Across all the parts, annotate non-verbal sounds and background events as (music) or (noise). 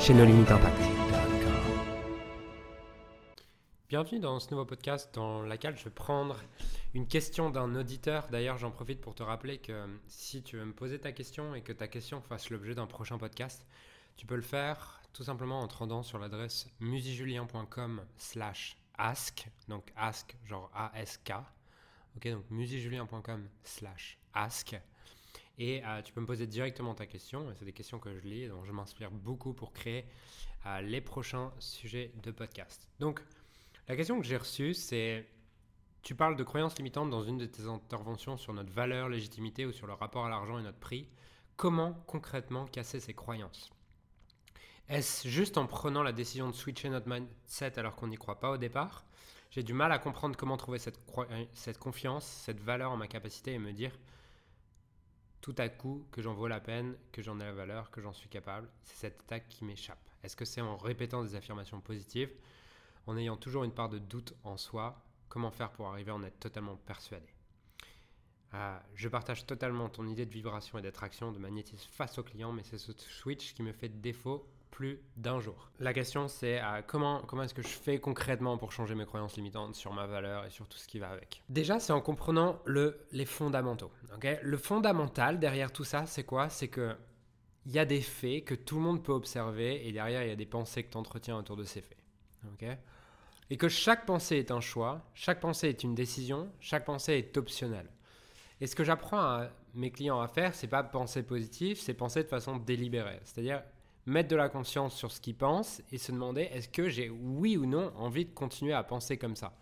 chez. Bienvenue dans ce nouveau podcast dans lequel je vais prendre une question d'un auditeur. D'ailleurs, j'en profite pour te rappeler que si tu veux me poser ta question et que ta question fasse l'objet d'un prochain podcast, tu peux le faire tout simplement en te rendant sur l'adresse musijulien.com slash ask, donc ask genre A-S-K, ok, donc musijulien.com slash ask. Et euh, tu peux me poser directement ta question. C'est des questions que je lis dont je m'inspire beaucoup pour créer euh, les prochains sujets de podcast. Donc, la question que j'ai reçue, c'est tu parles de croyances limitantes dans une de tes interventions sur notre valeur, légitimité ou sur le rapport à l'argent et notre prix. Comment concrètement casser ces croyances? Est-ce juste en prenant la décision de switcher notre mindset alors qu'on n'y croit pas au départ? J'ai du mal à comprendre comment trouver cette, cette confiance, cette valeur en ma capacité et me dire tout à coup que j'en vaux la peine, que j'en ai la valeur, que j'en suis capable. C'est cette attaque qui m'échappe. Est-ce que c'est en répétant des affirmations positives, en ayant toujours une part de doute en soi Comment faire pour arriver à en être totalement persuadé? Euh, Je partage totalement ton idée de vibration et d'attraction, de magnétisme face au client, mais c'est ce switch qui me fait défaut plus d'un jour. La question c'est euh, comment, comment est-ce que je fais concrètement pour changer mes croyances limitantes sur ma valeur et sur tout ce qui va avec? Déjà c'est en comprenant le, les fondamentaux. le fondamental derrière tout ça c'est quoi? C'est que il y a des faits que tout le monde peut observer et derrière il y a des pensées que tu entretiens autour de ces faits. et que chaque pensée est un choix, chaque pensée est une décision, chaque pensée est optionnelle. Et ce que j'apprends à mes clients à faire, c'est pas penser positif, c'est penser de façon délibérée. C'est-à-dire mettre de la conscience sur ce qu'ils pensent et se demander est-ce que j'ai oui ou non envie de continuer à penser comme ça?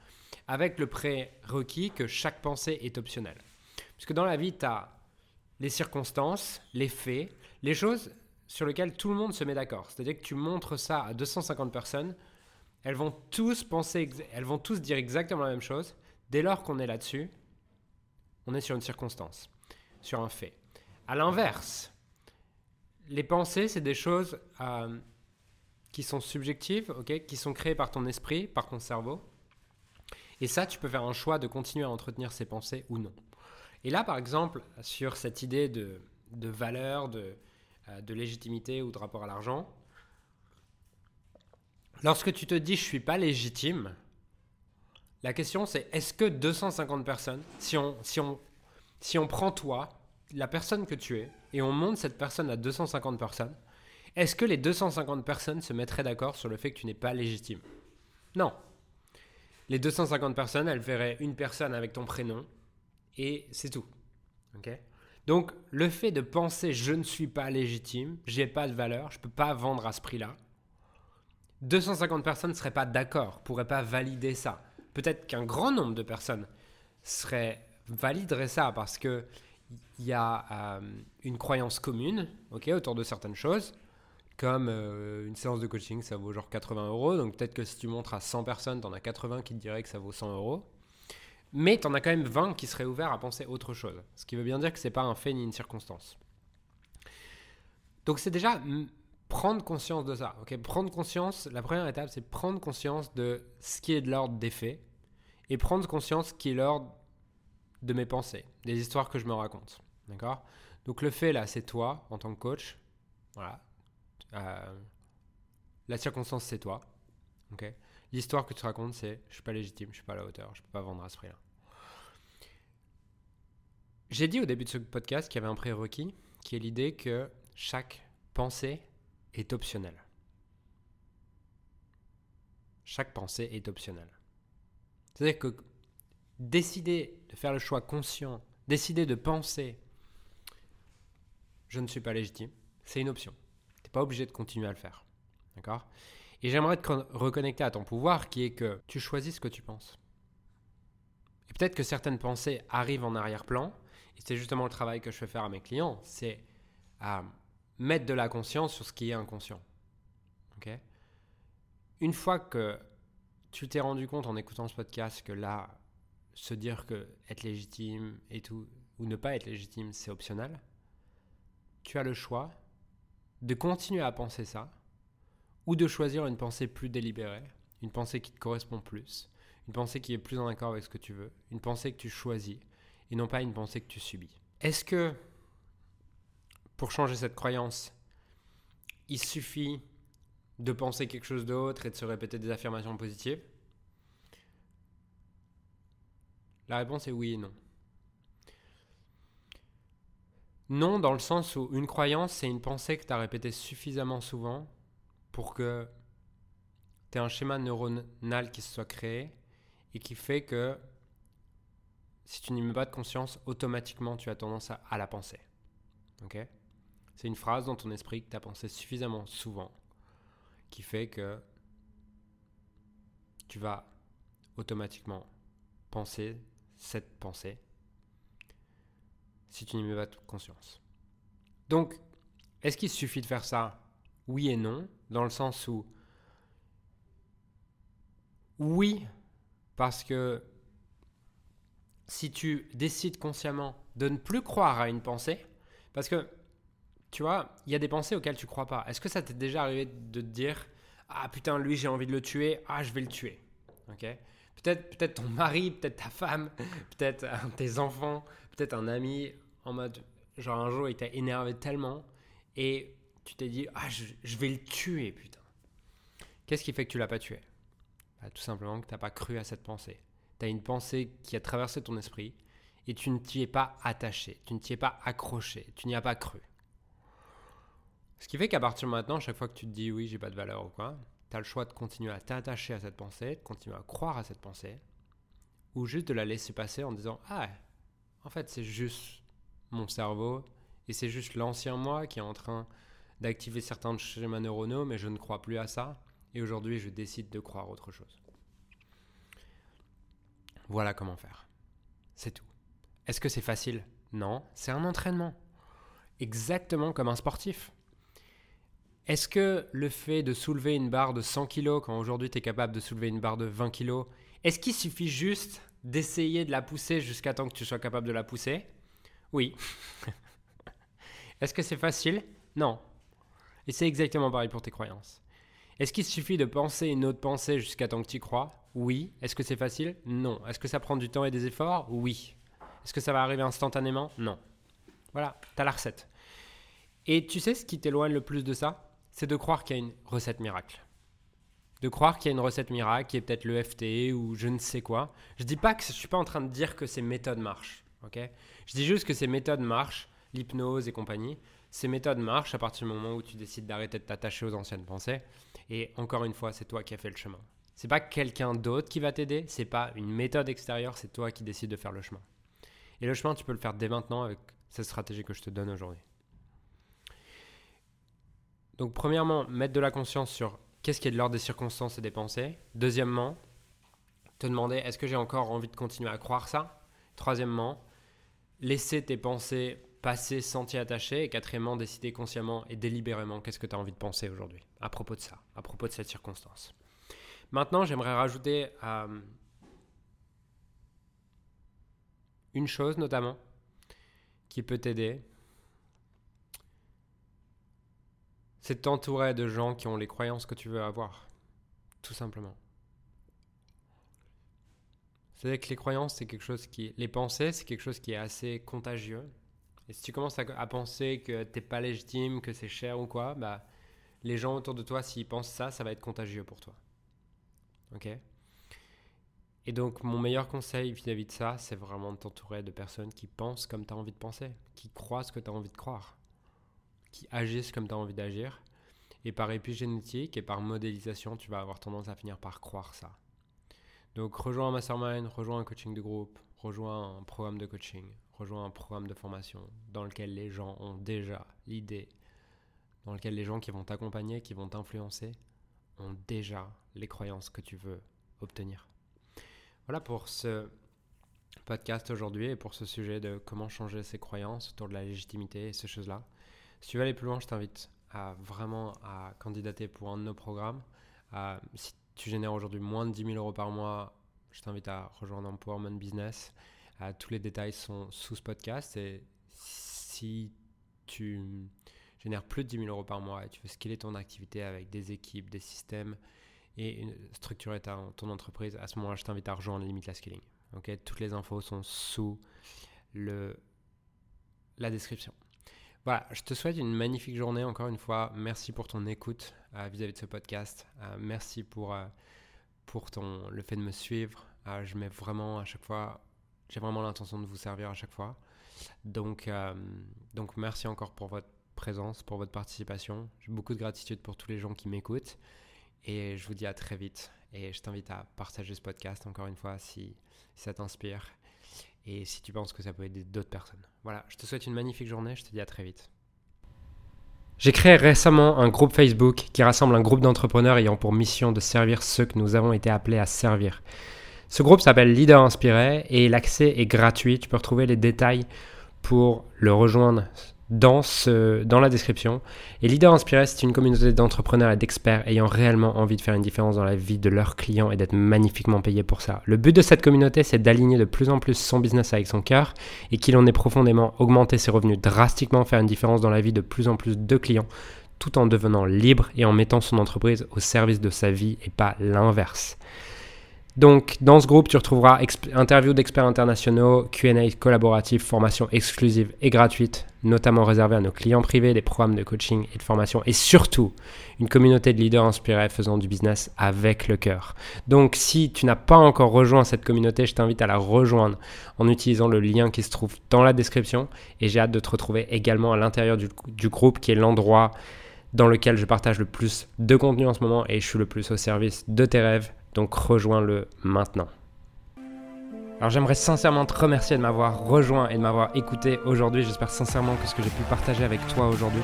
Avec le prérequis que chaque pensée est optionnelle. Puisque dans la vie, tu as les circonstances, les faits, les choses sur lesquelles tout le monde se met d'accord. C'est-à-dire que tu montres ça à 250 personnes, elles vont tous penser, elles vont tous dire exactement la même chose. Dès lors qu'on est là-dessus, on est sur une circonstance, sur un fait. À l'inverse, les pensées, c'est des choses euh, qui sont subjectives, qui sont créées par ton esprit, par ton cerveau. Et ça, tu peux faire un choix de continuer à entretenir ces pensées ou non. Et là, par exemple, sur cette idée de, valeur, de, euh, de légitimité ou de rapport à l'argent, lorsque tu te dis je suis pas légitime, la question c'est est-ce que 250 personnes, si on, si on, si on prend toi, la personne que tu es, et on monte cette personne à 250 personnes, est-ce que les 250 personnes se mettraient d'accord sur le fait que tu n'es pas légitime? Non. Les 250 personnes, elles verraient une personne avec ton prénom et c'est tout. Donc, le fait de penser je ne suis pas légitime, j'ai pas de valeur, je peux pas vendre à ce prix-là, 250 personnes ne seraient pas d'accord, pourraient pas valider ça. Peut-être qu'un grand nombre de personnes seraient valideraient ça parce que il y a euh, une croyance commune ok, autour de certaines choses, comme euh, une séance de coaching, ça vaut genre 80 euros. Donc peut-être que si tu montres à 100 personnes, tu en as 80 qui te diraient que ça vaut 100 euros. Mais tu en as quand même 20 qui seraient ouverts à penser autre chose. Ce qui veut bien dire que ce n'est pas un fait ni une circonstance. Donc c'est déjà prendre conscience de ça. ok prendre conscience, la première étape, c'est prendre conscience de ce qui est de l'ordre des faits et prendre conscience qui est l'ordre de mes pensées, des histoires que je me raconte. D'accord? Donc le fait là, c'est toi en tant que coach. Voilà. Euh, la circonstance, c'est toi. Ok? L'histoire que tu racontes, c'est je suis pas légitime, je suis pas à la hauteur, je peux pas vendre à ce prix-là. J'ai dit au début de ce podcast qu'il y avait un prérequis, qui est l'idée que chaque pensée est optionnelle. Chaque pensée est optionnelle. C'est-à-dire que décider de faire le choix conscient, décider de penser je ne suis pas légitime, c'est une option. Tu n'es pas obligé de continuer à le faire. D'accord? Et j'aimerais te reconnecter à ton pouvoir qui est que tu choisis ce que tu penses. Et peut-être que certaines pensées arrivent en arrière-plan, et c'est justement le travail que je fais faire à mes clients, c'est à mettre de la conscience sur ce qui est inconscient. ok? Une fois que tu t'es rendu compte en écoutant ce podcast que là, se dire que être légitime et tout, ou ne pas être légitime, c'est optionnel, tu as le choix de continuer à penser ça, ou de choisir une pensée plus délibérée, une pensée qui te correspond plus, une pensée qui est plus en accord avec ce que tu veux, une pensée que tu choisis, et non pas une pensée que tu subis. Est-ce que, pour changer cette croyance, il suffit de penser quelque chose d'autre et de se répéter des affirmations positives? La réponse est oui et non. Non, dans le sens où une croyance, c'est une pensée que tu as répétée suffisamment souvent pour que tu aies un schéma neuronal qui se soit créé et qui fait que si tu n'y mets pas de conscience, automatiquement tu as tendance à, la penser. Ok? C'est une phrase dans ton esprit que tu as pensé suffisamment souvent qui fait que tu vas automatiquement penser cette pensée si tu n'y mets pas de conscience. Donc, est-ce qu'il suffit de faire ça Oui et non, dans le sens où oui, parce que si tu décides consciemment de ne plus croire à une pensée, parce que tu vois, il y a des pensées auxquelles tu crois pas. Est-ce que ça t'est déjà arrivé de te dire ah putain lui j'ai envie de le tuer, ah je vais le tuer, ok? Peut-être peut-être ton mari, peut-être ta femme, (laughs) peut-être tes enfants, peut-être un ami en mode genre un jour il t'a énervé tellement et tu t'es dit ah je, vais le tuer putain. Qu'est-ce qui fait que tu l'as pas tué? Bah, Tout simplement que tu n'as pas cru à cette pensée. Tu as une pensée qui a traversé ton esprit et tu ne t'y es pas attaché, tu ne t'y es pas accroché, tu n'y as pas cru. Ce qui fait qu'à partir de maintenant, chaque fois que tu te dis oui, j'ai pas de valeur ou quoi, tu as le choix de continuer à t'attacher à cette pensée, de continuer à croire à cette pensée, ou juste de la laisser passer en disant Ah, en fait, c'est juste mon cerveau, et c'est juste l'ancien moi qui est en train d'activer certains schémas neuronaux, mais je ne crois plus à ça, et aujourd'hui, je décide de croire autre chose. Voilà comment faire. C'est tout. Est-ce que c'est facile? Non, c'est un entraînement. Exactement comme un sportif. Est-ce que le fait de soulever une barre de 100 kg quand aujourd'hui tu es capable de soulever une barre de 20 kg, est-ce qu'il suffit juste d'essayer de la pousser jusqu'à temps que tu sois capable de la pousser? Oui. (laughs) Est-ce que c'est facile? Non. Et c'est exactement pareil pour tes croyances. Est-ce qu'il suffit de penser une autre pensée jusqu'à temps que tu y crois? Oui. Est-ce que c'est facile? Non. Est-ce que ça prend du temps et des efforts? Oui. Est-ce que ça va arriver instantanément? Non. Voilà, tu as la recette. Et tu sais ce qui t'éloigne le plus de ça? C'est de croire qu'il y a une recette miracle. De croire qu'il y a une recette miracle qui est peut-être le FT ou je ne sais quoi. Je dis pas que je suis pas en train de dire que ces méthodes marchent, Je dis juste que ces méthodes marchent, l'hypnose et compagnie. Ces méthodes marchent à partir du moment où tu décides d'arrêter de t'attacher aux anciennes pensées. Et encore une fois, c'est toi qui as fait le chemin. C'est pas quelqu'un d'autre qui va t'aider, c'est pas une méthode extérieure, c'est toi qui décides de faire le chemin. Et le chemin, tu peux le faire dès maintenant avec cette stratégie que je te donne aujourd'hui. Donc, premièrement, mettre de la conscience sur qu'est-ce qui est de l'ordre des circonstances et des pensées. Deuxièmement, te demander est-ce que j'ai encore envie de continuer à croire ça? Troisièmement, laisser tes pensées passer sans t'y attacher. Et quatrièmement, décider consciemment et délibérément qu'est-ce que tu as envie de penser aujourd'hui à propos de ça, à propos de cette circonstance. Maintenant, j'aimerais rajouter euh, une chose notamment qui peut t'aider c'est t'entourer de gens qui ont les croyances que tu veux avoir. Tout simplement. C'est que les croyances, c'est quelque chose qui. Les pensées, c'est quelque chose qui est assez contagieux. Et si tu commences à, penser que t'es pas légitime, que c'est cher ou quoi, bah, les gens autour de toi, s'ils pensent ça, ça va être contagieux pour toi. Ok? Et donc, mon meilleur conseil vis-à-vis de ça, c'est vraiment de t'entourer de personnes qui pensent comme tu as envie de penser, qui croient ce que tu as envie de croire qui agissent comme tu as envie d'agir. Et par épigénétique et par modélisation, tu vas avoir tendance à finir par croire ça. Donc rejoins un mastermind, rejoins un coaching de groupe, rejoins un programme de coaching, rejoins un programme de formation dans lequel les gens ont déjà l'idée, dans lequel les gens qui vont t'accompagner, qui vont t'influencer, ont déjà les croyances que tu veux obtenir. Voilà pour ce podcast aujourd'hui et pour ce sujet de comment changer ses croyances autour de la légitimité et ces choses-là. Si tu veux aller plus loin, je t'invite à vraiment à candidater pour un de nos programmes. si tu génères aujourd'hui moins de 10 000 euros par mois, je t'invite à rejoindre Empowerment Business. tous les détails sont sous ce podcast. Et si tu génères plus de 10 000 euros par mois et tu veux scaler ton activité avec des équipes, des systèmes et structurer ton entreprise, à ce moment-là, je t'invite à rejoindre Limit la Scaling. Toutes les infos sont sous la description. Voilà, je te souhaite une magnifique journée encore une fois. Merci pour ton écoute euh, vis-à-vis de ce podcast. Euh, merci pour, euh, pour ton, le fait de me suivre. je mets vraiment à chaque fois, j'ai vraiment l'intention de vous servir à chaque fois. Donc, donc merci encore pour votre présence, pour votre participation. J'ai beaucoup de gratitude pour tous les gens qui m'écoutent. Et je vous dis à très vite. Et je t'invite à partager ce podcast encore une fois si ça t'inspire et si tu penses que ça peut aider d'autres personnes. Voilà, je te souhaite une magnifique journée, je te dis à très vite. J'ai créé récemment un groupe Facebook qui rassemble un groupe d'entrepreneurs ayant pour mission de servir ceux que nous avons été appelés à servir. Ce groupe s'appelle Leader Inspiré et l'accès est gratuit. Tu peux retrouver les détails pour le rejoindre dans, la description. Et Leader Inspiré, c'est une communauté d'entrepreneurs et d'experts ayant réellement envie de faire une différence dans la vie de leurs clients et d'être magnifiquement payés pour ça. Le but de cette communauté, c'est d'aligner de plus en plus son business avec son cœur et qu'il en ait profondément augmenté ses revenus drastiquement, faire une différence dans la vie de plus en plus de clients tout en devenant libre et en mettant son entreprise au service de sa vie et pas l'inverse. Donc, dans ce groupe, tu retrouveras interviews d'experts internationaux, QA collaboratifs, formations exclusives et gratuites, notamment réservées à nos clients privés, des programmes de coaching et de formation, et surtout une communauté de leaders inspirés faisant du business avec le cœur. Donc, si tu n'as pas encore rejoint cette communauté, je t'invite à la rejoindre en utilisant le lien qui se trouve dans la description. Et j'ai hâte de te retrouver également à l'intérieur du, du groupe, qui est l'endroit dans lequel je partage le plus de contenu en ce moment et je suis le plus au service de tes rêves donc rejoins-le maintenant. Alors j'aimerais sincèrement te remercier de m'avoir rejoint et de m'avoir écouté aujourd'hui. J'espère sincèrement que ce que j'ai pu partager avec toi aujourd'hui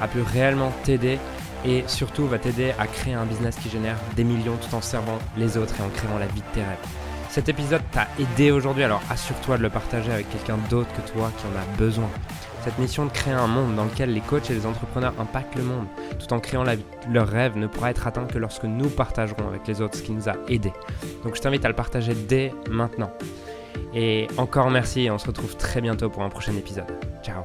a pu réellement t'aider et surtout va t'aider à créer un business qui génère des millions tout en servant les autres et en créant la vie de tes rêves. Cet épisode t'a aidé aujourd'hui, alors assure-toi de le partager avec quelqu'un d'autre que toi qui en a besoin. Cette mission de créer un monde dans lequel les coachs et les entrepreneurs impactent le monde tout en créant la vie, leur rêve ne pourra être atteint que lorsque nous partagerons avec les autres ce qui nous a aidés. Donc je t'invite à le partager dès maintenant. Et encore merci et on se retrouve très bientôt pour un prochain épisode. Ciao